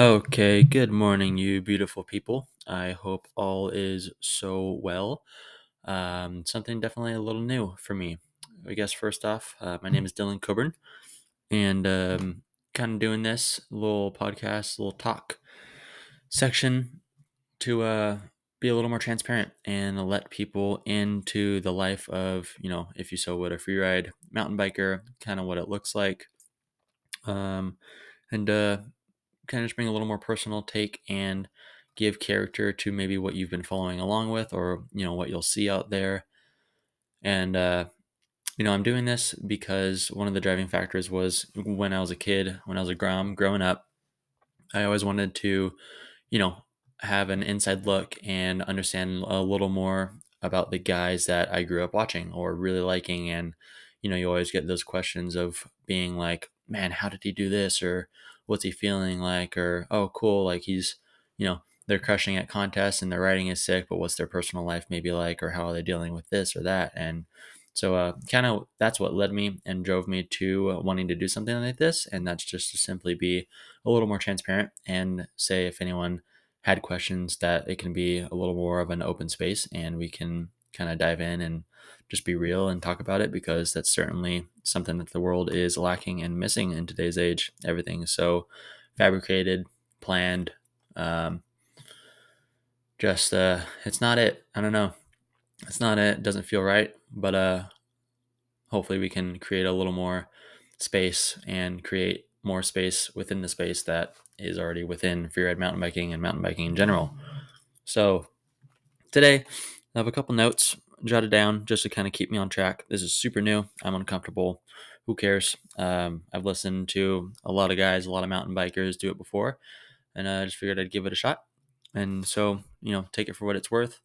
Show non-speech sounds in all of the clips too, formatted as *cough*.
Okay, good morning, you beautiful people. I hope all is so well. Um, something definitely a little new for me. I guess first off, uh, my name is Dylan Cobern, and um, kind of doing this little podcast, little talk section to uh, be a little more transparent and let people into the life of, you know, if you so would, a free ride mountain biker, kind of what it looks like. Um, and uh, kind of just bring a little more personal take and give character to maybe what you've been following along with or you know what you'll see out there. And uh you know i'm doing this because one of the driving factors was when i was a kid when i was a grom growing up i always wanted to you know have an inside look and understand a little more about the guys that i grew up watching or really liking. And you know you always get those questions of being like man how did he do this? or what's he feeling like? Or oh cool like he's you know they're crushing at contests and their writing is sick but what's their personal life maybe like? Or how are they dealing with this or that? And so uh, kind of that's what led me and drove me to uh, wanting to do something like this and that's just to simply be a little more transparent and say if anyone had questions that it can be a little more of an open space and we can kind of dive in and just be real and talk about it because that's certainly something that the world is lacking and missing in today's age. Everything is so fabricated, planned. Um, just uh, it's not it. I don't know. It's not it. it. Doesn't feel right. But uh, hopefully we can create a little more space and create more space within the space that is already within freeride mountain biking and mountain biking in general. So today I have a couple notes jotted down just to kind of keep me on track. This is super new. I'm uncomfortable. Who cares? Um, I've listened to a lot of guys, a lot of mountain bikers do it before, and I just figured I'd give it a shot. And so, you know, take it for what it's worth.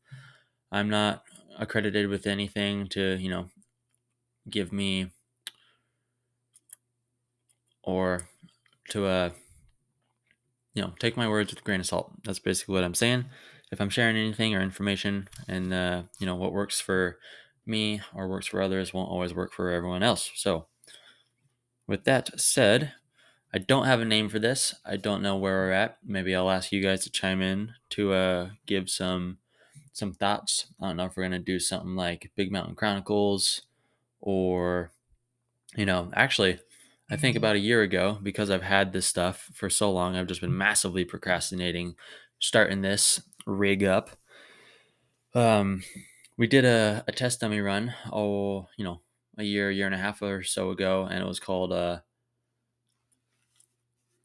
I'm not accredited with anything to, you know, give me or to, uh, you know, take my words with a grain of salt. That's basically what I'm saying if I'm sharing anything or information and uh, you know what works for me or works for others won't always work for everyone else. So with that said, I don't have a name for this. I don't know where we're at. Maybe I'll ask you guys to chime in to uh, give some some thoughts. I don't know if we're gonna do something like Big Mountain Chronicles or you know, actually I think about a year ago, because I've had this stuff for so long, I've just been massively procrastinating starting this rig up. Um, we did a, a test dummy run, oh, you know, a year, year and a half or so ago, and it was called uh,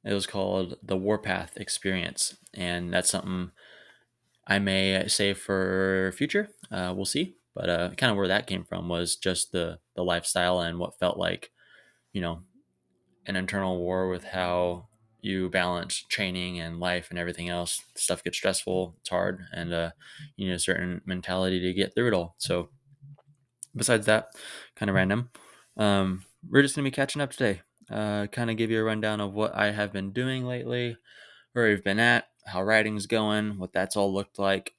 it was called the Warpath Experience, and that's something I may say for future. Uh, we'll see, but uh, kind of where that came from was just the the lifestyle and what felt like, you know, an internal war with how you balance training and life and everything else. Stuff gets stressful. It's hard, and uh, you need a certain mentality to get through it all. So, besides that, kind of random. Um, we're just gonna be catching up today. Uh, kind of give you a rundown of what I have been doing lately, where we've been at, how writing's going, what that's all looked like,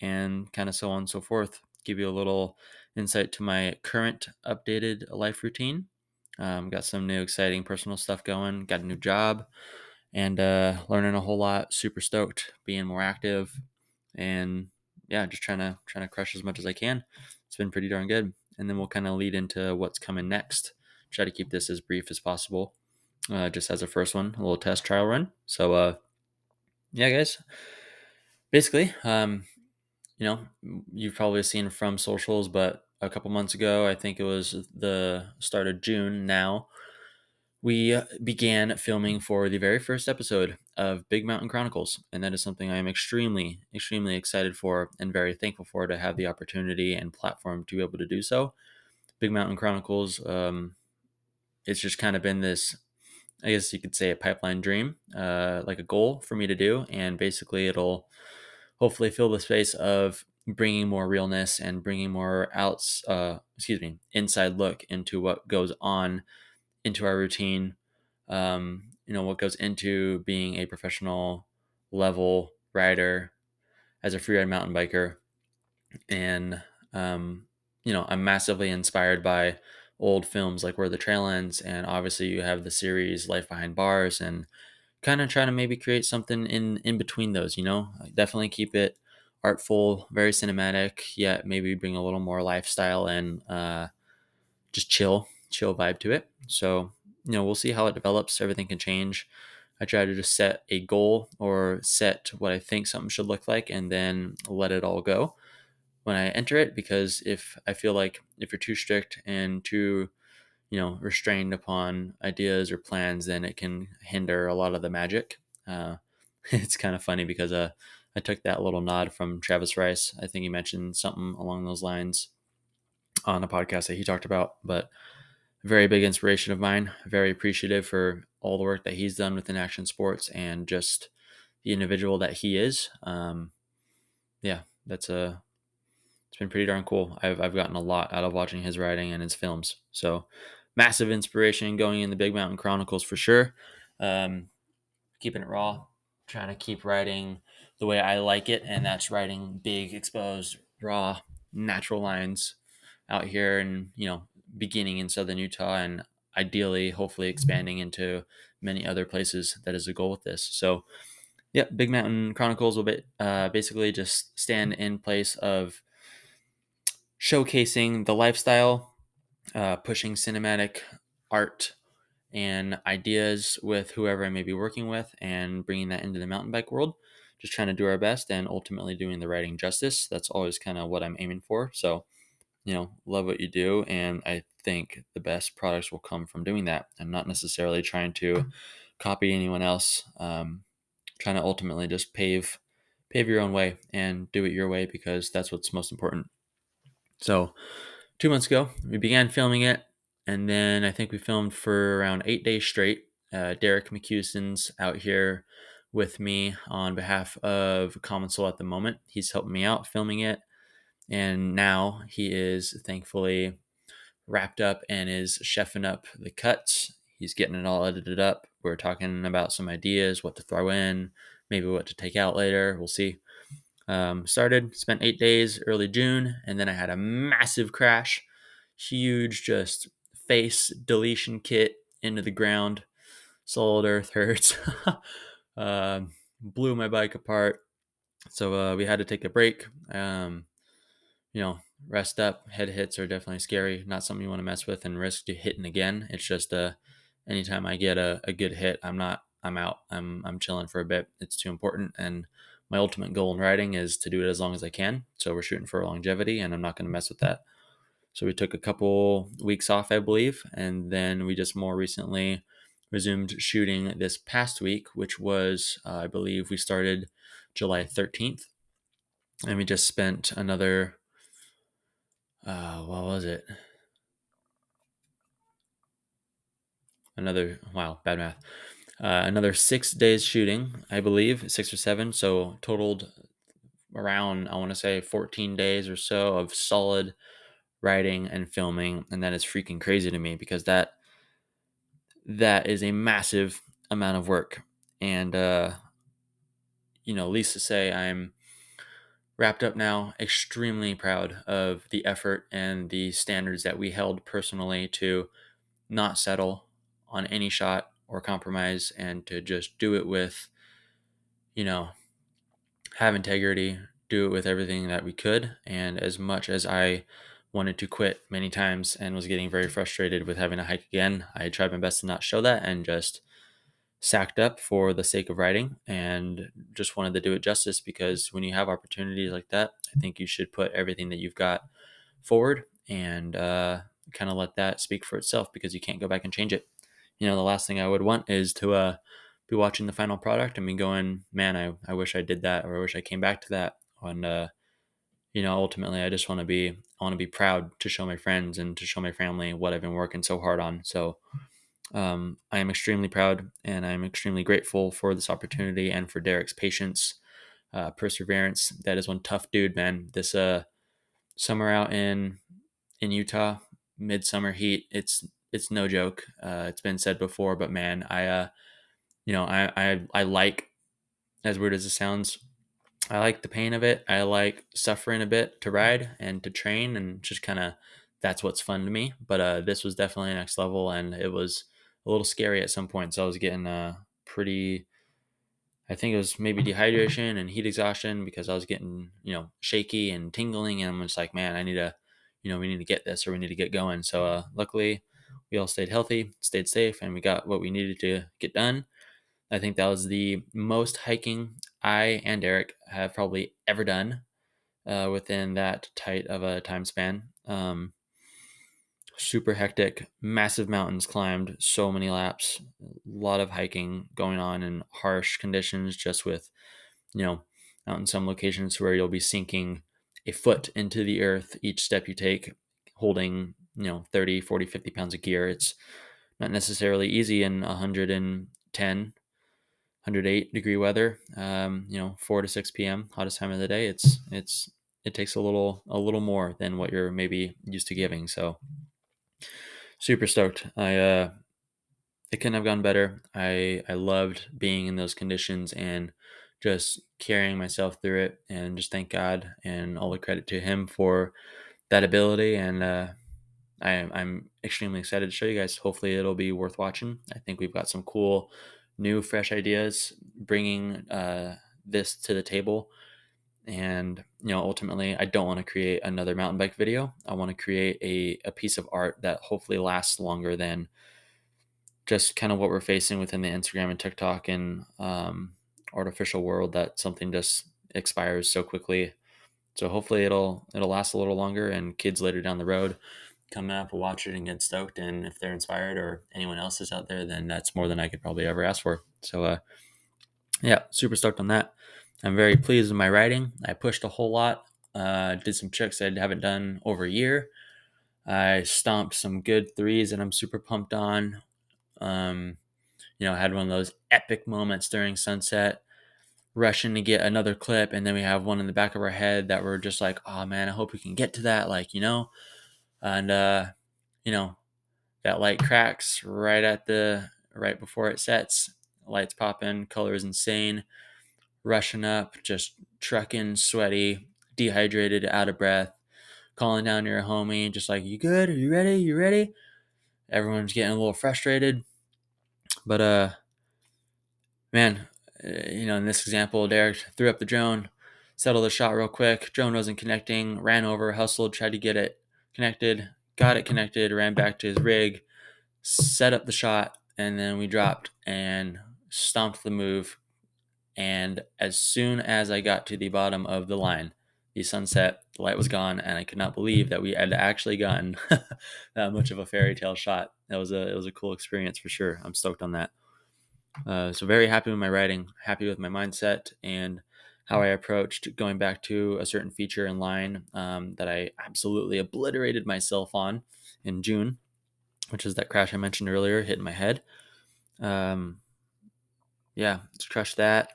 and kind of so on and so forth. Give you a little insight to my current updated life routine. Um, got some new exciting personal stuff going. Got a new job and uh, learning a whole lot. Super stoked, being more active, and yeah, just trying to trying to crush as much as I can. It's been pretty darn good. And then we'll kind of lead into what's coming next. Try to keep this as brief as possible, uh, just as a first one, a little test trial run. So, uh, yeah, guys. Basically, um, you know, you've probably seen from socials, but a couple months ago, I think it was the start of June now, we began filming for the very first episode of Big Mountain Chronicles, and that is something I am extremely, extremely excited for and very thankful for to have the opportunity and platform to be able to do so. Big Mountain Chronicles, um, it's just kind of been this, I guess you could say, a pipeline dream, uh, like a goal for me to do, and basically it'll hopefully fill the space of bringing more realness and bringing more outs, uh, excuse me, inside look into what goes on into our routine. Um, you know what goes into being a professional level rider as a freeride mountain biker, and um, you know I'm massively inspired by old films like Where the Trail Ends, and obviously you have the series Life Behind Bars and kind of trying to maybe create something in in between those. You know, definitely keep it artful, very cinematic, yet maybe bring a little more lifestyle and uh, just chill, chill vibe to it. So you know, we'll see how it develops. Everything can change. I try to just set a goal or set what I think something should look like and then let it all go when I enter it because if I feel like if you're too strict and too you know restrained upon ideas or plans then it can hinder a lot of the magic uh, *laughs* it's kind of funny because uh, I took that little nod from Travis Rice I think he mentioned something along those lines on a podcast that he talked about but very big inspiration of mine very appreciative for all the work that he's done within action sports and just the individual that he is. Um, yeah, that's a it's been pretty darn cool. I've I've gotten a lot out of watching his writing and his films. So massive inspiration going in the Big Mountain Chronicles for sure. Um, keeping it raw, trying to keep writing the way I like it, and that's writing big, exposed, raw, natural lines out here, and you know, beginning in southern Utah and ideally, hopefully, expanding into many other places. That is a goal with this. So, yeah, Big Mountain Chronicles will be, uh, basically just stand in place of showcasing the lifestyle, uh, pushing cinematic art and ideas with whoever I may be working with, and bringing that into the mountain bike world. Just trying to do our best and ultimately doing the writing justice. That's always kind of what I'm aiming for. So, you know, love what you do. And I think the best products will come from doing that and not necessarily trying to copy anyone else. Um, trying to ultimately just pave pave your own way and do it your way because that's what's most important. So, two months ago, we began filming it, and then I think we filmed for around eight days straight. Uh, Derek McCuson's out here with me on behalf of Common Soul at the moment. He's helping me out filming it, and now he is thankfully wrapped up and is chefing up the cuts. He's getting it all edited up. We're talking about some ideas, what to throw in, maybe what to take out later. We'll see. Um, started, spent eight days early June, and then I had a massive crash. Huge, just face deletion kit into the ground. Solid earth hurts. uh, *laughs* blew my bike apart. So uh, we had to take a break. Um, you know, rest up. Head hits are definitely scary. Not something you want to mess with and risk to hitting again. It's just uh, anytime I get a, a good hit, I'm not. I'm out. I'm I'm chilling for a bit. It's too important. And my ultimate goal in riding is to do it as long as I can. So we're shooting for longevity, and I'm not going to mess with that. So we took a couple weeks off, I believe, and then we just more recently resumed shooting this past week, which was, uh, I believe, we started July 13th, and we just spent another uh, what was it? Another wow, bad math. Uh, another six days shooting, I believe, six or seven. So totaled around I want to say 14 days or so of solid writing and filming, and that is freaking crazy to me because that that is a massive amount of work. And uh, you know, least to say, I'm wrapped up now, extremely proud of the effort and the standards that we held personally to not settle on any shot or compromise and to just do it with, you know, have integrity, do it with everything that we could. And as much as I wanted to quit many times and was getting very frustrated with having to hike again, I tried my best to not show that and just sacked up for the sake of writing and just wanted to do it justice because when you have opportunities like that, I think you should put everything that you've got forward and uh, kind of let that speak for itself because you can't go back and change it. You know, the last thing I would want is to uh, be watching the final product and be going, man, I, I wish I did that or I wish I came back to that. And, uh, you know, ultimately, I just want to be, I want to be proud to show my friends and to show my family what I've been working so hard on. So, um, I am extremely proud and I'm extremely grateful for this opportunity and for Derek's patience, uh, perseverance. That is one tough dude, man. This uh, summer out in in Utah, midsummer heat, it's it's no joke. Uh, it's been said before, but man, I uh, you know, I I I like as weird as it sounds, I like the pain of it. I like suffering a bit to ride and to train and just kind of that's what's fun to me. But uh, this was definitely next level, and it was a little scary at some point. So I was getting uh, pretty I think it was maybe dehydration and heat exhaustion because I was getting, you know, shaky and tingling. And I'm just like, man, I need to, you know, we need to get this or we need to get going. So uh, luckily, we all stayed healthy, stayed safe, and we got what we needed to get done. I think that was the most hiking I and Eric have probably ever done uh, within that tight of a time span. Um, super hectic, massive mountains climbed, so many laps, a lot of hiking going on in harsh conditions, just with, you know, out in some locations where you'll be sinking a foot into the earth each step you take, holding, you know, 30, 40, 50 pounds of gear. It's not necessarily easy in 110, 108 degree weather. Um, you know, 4 to 6 p.m., hottest time of the day. It's, it's, it takes a little, a little more than what you're maybe used to giving. So, super stoked. I uh, it couldn't have gone better. I I loved being in those conditions and just carrying myself through it, and just thank God and all the credit to Him for that ability. And uh, I, I'm extremely excited to show you guys. Hopefully, it'll be worth watching. I think we've got some cool, new, fresh ideas bringing uh, this to the table and you know ultimately i don't want to create another mountain bike video. I want to create a, a piece of art that hopefully lasts longer than just kind of what we're facing within the instagram and tiktok and um, artificial world that something just expires so quickly. So hopefully it'll it'll last a little longer and kids later down the road come up watch it and get stoked. And if they're inspired or anyone else is out there then that's more than i could probably ever ask for. So uh yeah super stoked on that I'm very pleased with my writing. I pushed a whole lot, uh, did some tricks I haven't done over a year. I stomped some good threes that I'm super pumped on. Um, you know, I had one of those epic moments during sunset, rushing to get another clip, and then we have one in the back of our head that we're just like, oh man, I hope we can get to that, like you know, and uh, you know, that light cracks right at the right before it sets. Lights popping, color is insane rushing up, just trucking, sweaty, dehydrated, out of breath, calling down your homie, just like, You good? Are you ready? You ready? Everyone's getting a little frustrated. But, uh, man, uh, you know, in this example, Derek threw up the drone, settled the shot real quick. Drone wasn't connecting, ran over, hustled, tried to get it connected, got it connected, ran back to his rig, set up the shot, and then we dropped and stomped the move, and as soon as I got to the bottom of the line, the sunset, the light was gone, and I could not believe that we had actually gotten *laughs* that much of a fairy tale shot. That was a it was a cool experience for sure. I'm stoked on that. Uh, so very happy with my writing, happy with my mindset, and how I approached going back to a certain feature in line um, that I absolutely obliterated myself on in June, which is that crash I mentioned earlier, hitting my head. Um, yeah, crushed that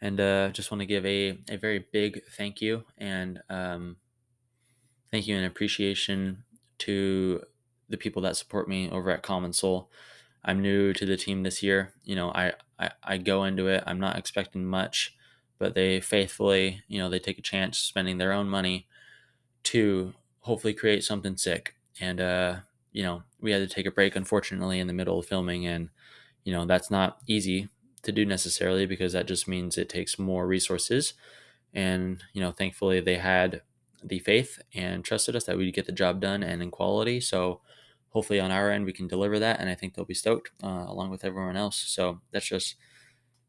and uh, just want to give a, a very big thank you and um, thank you and appreciation to the people that support me over at Common Soul. I'm new to the team this year. You know, I, I, I go into it, I'm not expecting much, but they faithfully, you know, they take a chance spending their own money to hopefully create something sick. And, uh, you know, we had to take a break, unfortunately, in the middle of filming. And, you know, that's not easy to do necessarily because that just means it takes more resources. And, you know, thankfully they had the faith and trusted us that we'd get the job done and in quality. So hopefully on our end we can deliver that. And I think they'll be stoked uh, along with everyone else. So that's just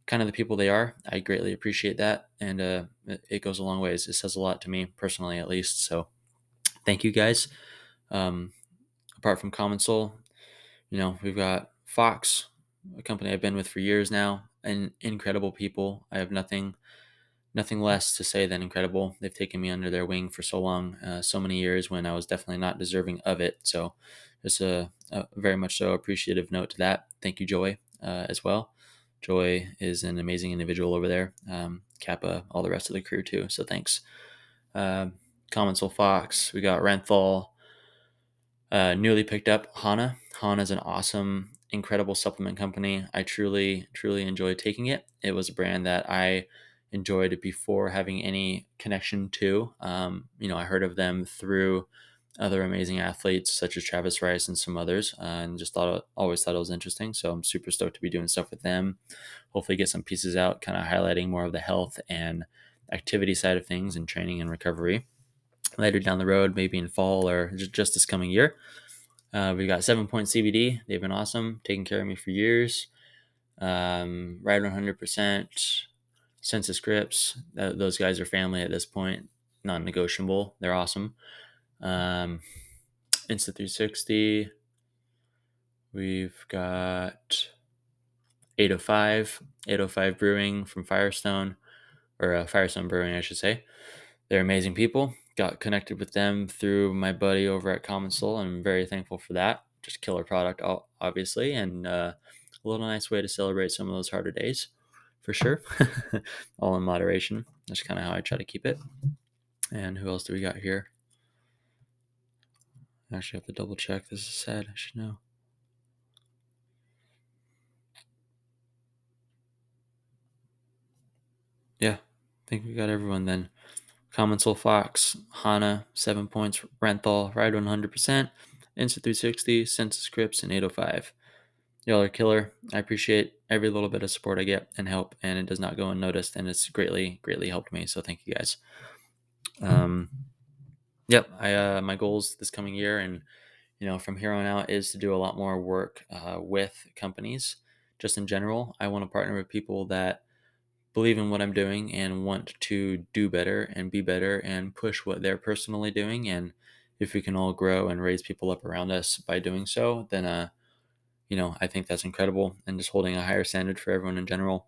kind of the people they are. I greatly appreciate that. And uh, it goes a long ways. It says a lot to me personally, at least. So thank you guys. Um, apart from Common Soul, you know, we've got Fox, a company I've been with for years now, and incredible people. I have nothing nothing less to say than incredible. They've taken me under their wing for so long, uh, so many years when I was definitely not deserving of it. So, just a, a very much so appreciative note to that. Thank you, Joy, uh, as well. Joy is an amazing individual over there. Um, Kappa, all the rest of the crew too. So thanks. Uh, Common Soul Fox. We got Renthal. Uh, newly picked up Hanah. Hanah is an awesome incredible supplement company. I truly, truly enjoyed taking it. It was a brand that I enjoyed before having any connection to. Um, you know, I heard of them through other amazing athletes such as Travis Rice and some others, uh, and just thought always thought it was interesting. So I'm super stoked to be doing stuff with them. Hopefully, get some pieces out, kind of highlighting more of the health and activity side of things and training and recovery. Later down the road, maybe in fall or just this coming year. Uh, we got Seven Point CBD. They've been awesome, taking care of me for years. Um, Ride 100%, Sensus Grips. Th- those guys are family at this point, non negotiable. They're awesome. Um, Insta360. We've got 805, 805 Brewing from Firestone, or uh, Firestone Brewing, I should say. They're amazing people. Got connected with them through my buddy over at Common Soul. I'm very thankful for that. Just killer product, obviously, and uh, a little nice way to celebrate some of those harder days, for sure. *laughs* All in moderation. That's kind of how I try to keep it. And who else do we got here? I actually have to double check. This is sad. I should know. Yeah, I think we got everyone then. Common Soul Fox, Hanah, 7 points, Renthal, Ride 100%, Insta 360, Sensus Grips, and 805. Y'all are killer. I appreciate every little bit of support I get and help, and it does not go unnoticed, and it's greatly, greatly helped me. So thank you guys. Um, Yep, I uh, my goals this coming year and you know from here on out is to do a lot more work uh, with companies. Just in general, I want to partner with people that believe in what I'm doing and want to do better and be better and push what they're personally doing. And if we can all grow and raise people up around us by doing so, then uh, you know I think that's incredible. And just holding a higher standard for everyone in general.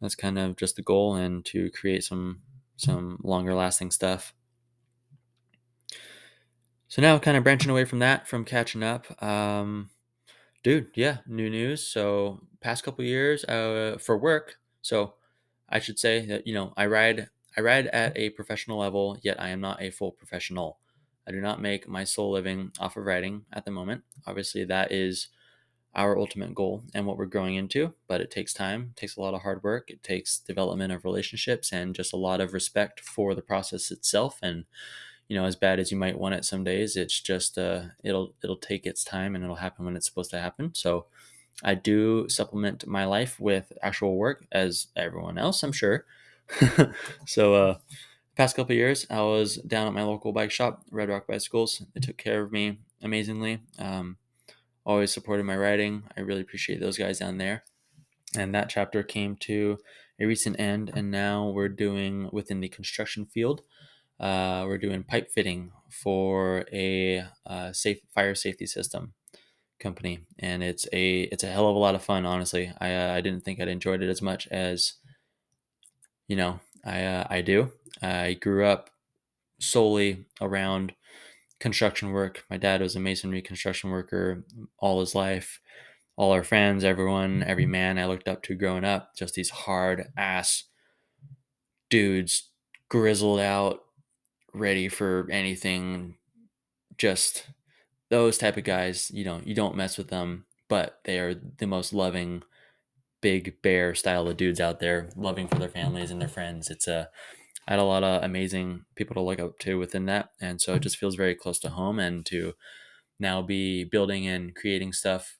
That's kind of just the goal, and to create some some longer lasting stuff. So now, kind of branching away from that, from catching up, um, dude, yeah, new news. So past couple years uh, for work. So I should say that you know I ride I ride at a professional level, yet I am not a full professional. I do not make my sole living off of riding at the moment. Obviously, that is our ultimate goal and what we're growing into, but it takes time, it takes a lot of hard work, it takes development of relationships and just a lot of respect for the process itself and you know as bad as you might want it some days it's just uh it'll it'll take its time and it'll happen when it's supposed to happen so i do supplement my life with actual work as everyone else i'm sure. *laughs* So uh past couple years i was down at my local bike shop red rock bicycles. They took care of me amazingly. Um always supported my riding. I really appreciate those guys down there. And that chapter came to a recent end and now we're doing within the construction field uh, we're doing pipe fitting for a uh, safe fire safety system company, and it's a it's a hell of a lot of fun. Honestly, I uh, I didn't think I'd enjoyed it as much as you know I uh, I do. I grew up solely around construction work. My dad was a masonry construction worker all his life. All our friends, everyone, every man I looked up to growing up, just these hard ass dudes, grizzled out, ready for anything. Just those type of guys, you know, you don't mess with them, but they are the most loving, big bear style of dudes out there, loving for their families and their friends. It's a I had a lot of amazing people to look up to within that, and so it just feels very close to home. And to now be building and creating stuff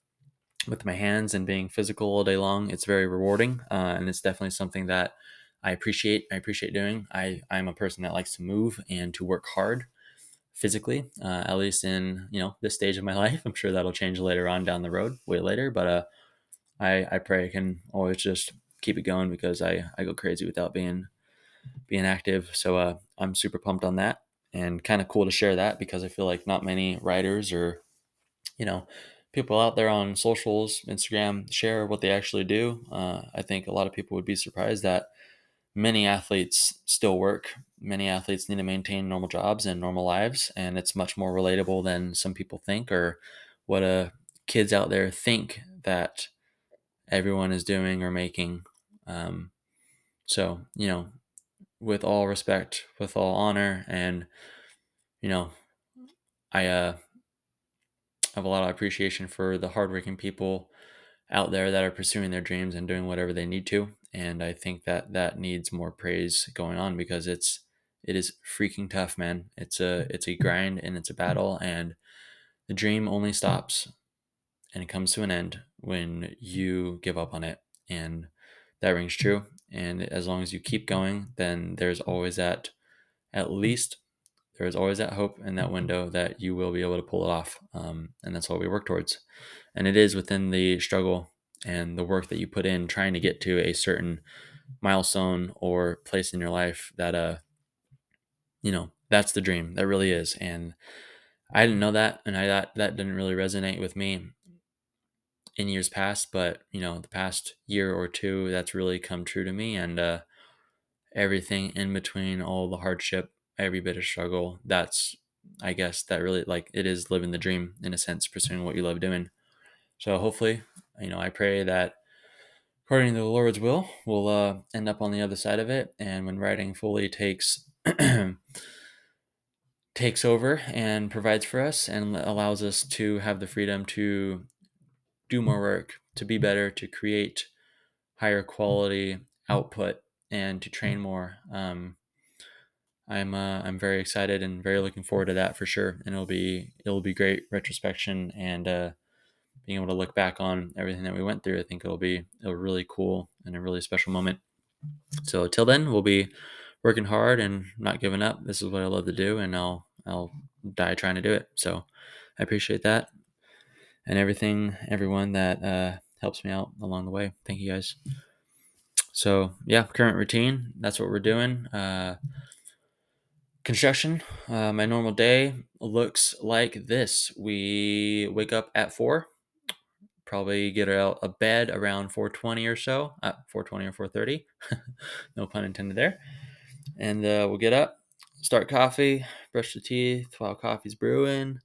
with my hands and being physical all day long, it's very rewarding, uh, and it's definitely something that I appreciate I appreciate doing. I I'm a person that likes to move and to work hard physically, uh, at least in you know this stage of my *laughs* life. I'm sure that'll change later on down the road, way later. But uh, I I pray I can always just keep it going because I I go crazy without being being active. So uh, I'm super pumped on that and kind of cool to share that because I feel like not many writers or you know people out there on socials, Instagram, share what they actually do. Uh, I think a lot of people would be surprised that many athletes still work. Many athletes need to maintain normal jobs and normal lives, and it's much more relatable than some people think or what uh, kids out there think that everyone is doing or making. Um, so, you know, with all respect, with all honor, and, you know, I uh, have a lot of appreciation for the hardworking people out there that are pursuing their dreams and doing whatever they need to and I think that that needs more praise going on because it's it is freaking tough, man. It's a it's a grind and it's a battle and the dream only stops and it comes to an end when you give up on it. And that rings true. And as long as you keep going, then there's always that at least there is always that hope in that window that you will be able to pull it off. Um, and that's what we work towards. And it is within the struggle and the work that you put in trying to get to a certain milestone or place in your life that, uh, you know, that's the dream. That really is. And I didn't know that. And I thought that didn't really resonate with me in years past, but you know, the past year or two, that's really come true to me. And, uh, everything in between all the hardship every bit of struggle that's i guess that really like it is living the dream in a sense pursuing what you love doing so hopefully you know i pray that according to the lord's will we'll uh, end up on the other side of it and when writing fully takes *clears throat* takes over and provides for us and allows us to have the freedom to do more work to be better to create higher quality output and to train more um, I'm uh, I'm very excited and very looking forward to that for sure. And it'll be it'll be great retrospection and uh, being able to look back on everything that we went through. I think it'll be a really cool and a really special moment. So till then, we'll be working hard and not giving up. This is what I love to do, and I'll I'll die trying to do it. So I appreciate that and everything, everyone that uh, helps me out along the way. Thank you guys. So yeah, current routine. That's what we're doing. Uh, construction. Uh, my normal day looks like this. We wake up at four, probably get out of bed around 4:20 or so, at uh, 4:20 or 4:30. *laughs* no pun intended there. And uh, we'll get up, start coffee, brush the teeth while coffee's brewing,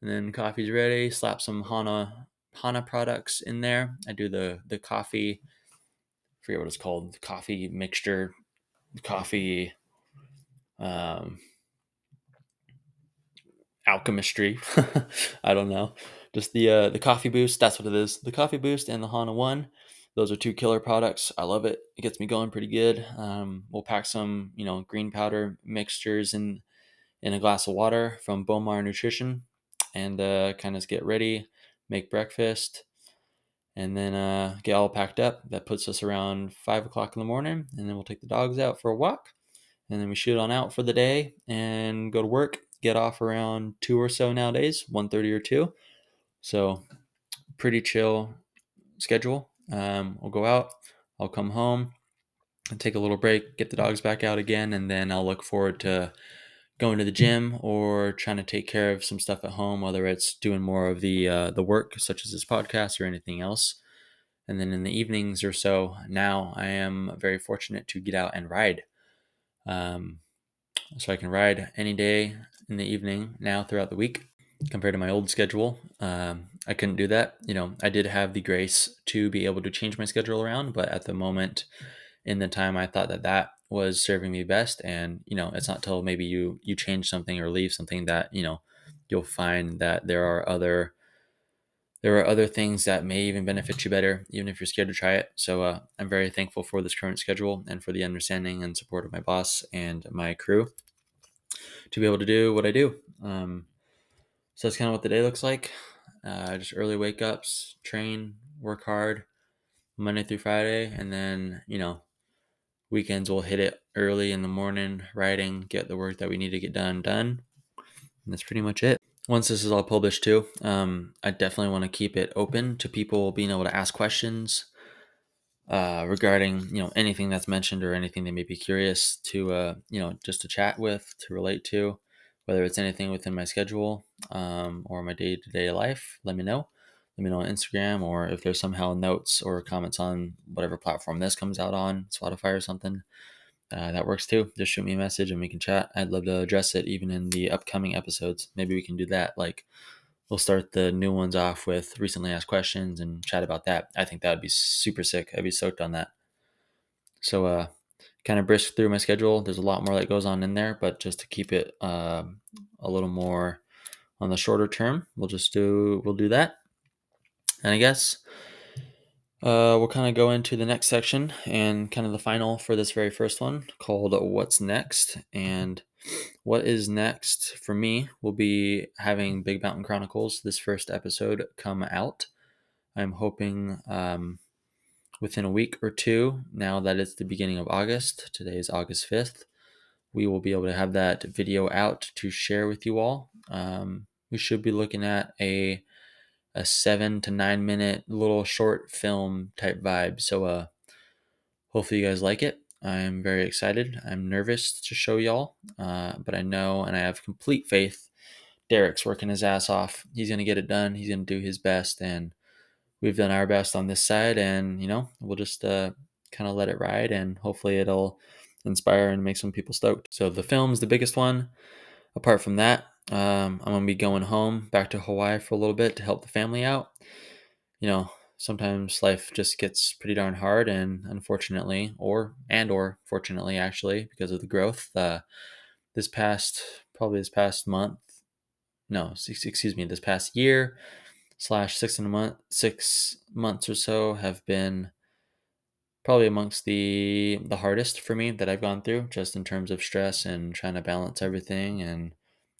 and then coffee's ready. Slap some Hanah Hanah products in there. I do the the coffee. I forget what it's called. The coffee mixture, coffee um, alchemistry. *laughs* I don't know. Just the uh, the coffee boost. That's what it is. The coffee boost and the Hanah One. Those are two killer products. I love it. It gets me going pretty good. Um, we'll pack some, you know, green powder mixtures in in a glass of water from Bowmar Nutrition, and uh, kind of get ready, make breakfast, and then uh, get all packed up. That puts us around five o'clock in the morning, and then we'll take the dogs out for a walk and then we shoot on out for the day and go to work get off around 2 or so nowadays 1.30 or 2 so pretty chill schedule um, we'll go out i'll come home and take a little break get the dogs back out again and then i'll look forward to going to the gym or trying to take care of some stuff at home whether it's doing more of the uh, the work such as this podcast or anything else. And then in the evenings or so now i am very fortunate to get out and ride. Um, so I can ride any day in the evening now throughout the week compared to my old schedule. Um, I couldn't do that. You know, I did have the grace to be able to change my schedule around, but at the moment in the time, I thought that that was serving me best. And, you know, it's not till maybe you, you change something or leave something that, you know, you'll find that there are other there are other things that may even benefit you better, even if you're scared to try it. So uh, I'm very thankful for this current schedule and for the understanding and support of my boss and my crew to be able to do what I do. Um, so that's kind of what the day looks like. Uh, just early wake ups, train, work hard, Monday through Friday, and then you know weekends we'll hit it early in the morning, writing, get the work that we need to get done done, and that's pretty much it. Once this is all published too, um, I definitely want to keep it open to people being able to ask questions uh, regarding you know anything that's mentioned or anything they may be curious to uh, you know just to chat with to relate to, whether it's anything within my schedule um, or my day to day life. Let me know. Let me know on Instagram or if there's somehow notes or comments on whatever platform this comes out on, Spotify or something uh, that works too. Just shoot me a message and we can chat. I'd love to address it even in the upcoming episodes. Maybe we can do that. Like, we'll start the new ones off with recently asked questions and chat about that. I think that would be super sick. I'd be soaked on that. So, uh, kind of brisk through my schedule. There's a lot more that goes on in there, but just to keep it uh, a little more on the shorter term, we'll just do we'll do that. And I guess Uh, we'll kind of go into the next section and kind of the final for this very first one called What's Next. And what is next for me will be having Big Mountain Chronicles, this first episode, come out. I'm hoping um, within a week or two, now that it's the beginning of August, today is August 5th, we will be able to have that video out to share with you all. Um, we should be looking at a a seven to nine minute little short film type vibe. So uh hopefully you guys like it. I'm very excited. I'm nervous to show y'all, uh, but I know and I have complete faith. Derek's working his ass off. He's gonna get it done. He's gonna do his best, and we've done our best on this side. And you know, we'll just uh, kind of let it ride, and hopefully it'll inspire and make some people stoked. So the film's the biggest one. Apart from that, um, I'm gonna be going home back to Hawaii for a little bit to help the family out. You know, sometimes life just gets pretty darn hard, and unfortunately, or and or fortunately, actually, because of the growth, uh, this past probably this past month, no, excuse me, this past year slash six and a month, six months or so have been probably amongst the the hardest for me that I've gone through, just in terms of stress and trying to balance everything and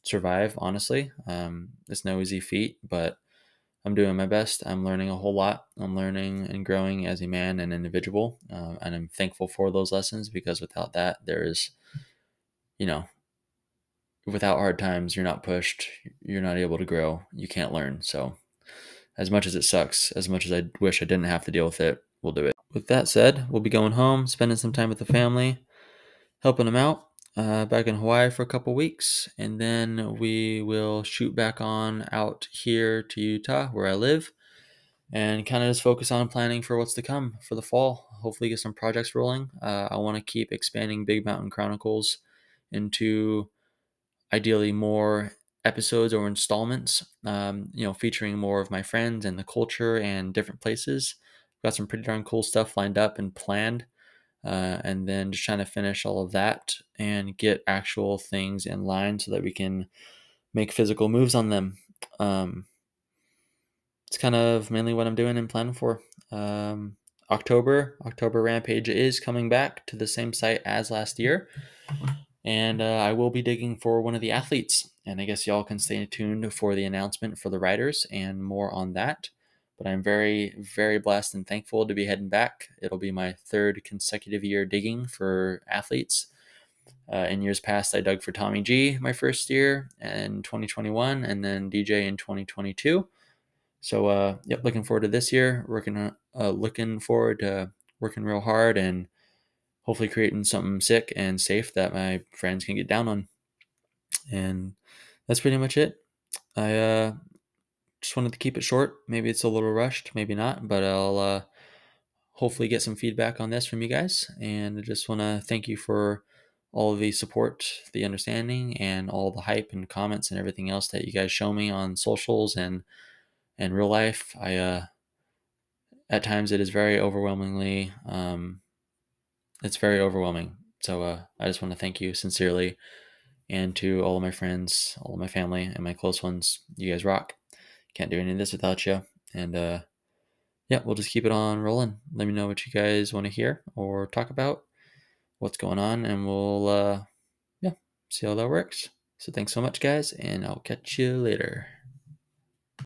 survive. Honestly, um, it's no easy feat, but I'm doing my best. I'm learning a whole lot. I'm learning and growing as a man and individual, uh, and I'm thankful for those lessons because without that, there's, you know, without hard times, you're not pushed. You're not able to grow. You can't learn. So, as much as it sucks, as much as I wish I didn't have to deal with it, we'll do it. With that said, we'll be going home, spending some time with the family, helping them out. Uh, back in Hawaii for a couple weeks, and then we will shoot back on out here to Utah, where I live, and kind of just focus on planning for what's to come for the fall. Hopefully, get some projects rolling. Uh, I want to keep expanding Big Mountain Chronicles into ideally more episodes or installments, um, you know, featuring more of my friends and the culture and different places. Got some pretty darn cool stuff lined up and planned. Uh, and then just trying to finish all of that and get actual things in line so that we can make physical moves on them. Um, it's kind of mainly what I'm doing and planning for. Um, October, October Rampage is coming back to the same site as last year. And uh, I will be digging for one of the athletes. And I guess y'all can stay tuned for the announcement for the riders and more on that but I'm very, very blessed and thankful to be heading back. It'll be my third consecutive year digging for athletes. Uh, in years past, I dug for Tommy G my first year in 2021, and then DJ in 2022. So, uh, yep, looking forward to this year. Working, uh, looking forward to working real hard and hopefully creating something sick and safe that my friends can get down on. And that's pretty much it. I uh, just wanted to keep it short. Maybe it's a little rushed, maybe not, but I'll uh, hopefully get some feedback on this from you guys. And I just want to thank you for all the support, the understanding, and all the hype and comments and everything else that you guys show me on socials and and real life. I uh, at times it is very overwhelmingly, um, it's very overwhelming. So uh, I just want to thank you sincerely, and to all of my friends, all of my family, and my close ones. You guys rock can't do any of this without you. And uh, yeah, we'll just keep it on rolling. Let me know what you guys want to hear or talk about, what's going on, and we'll uh, yeah see how that works. So thanks so much, guys, and I'll catch you later.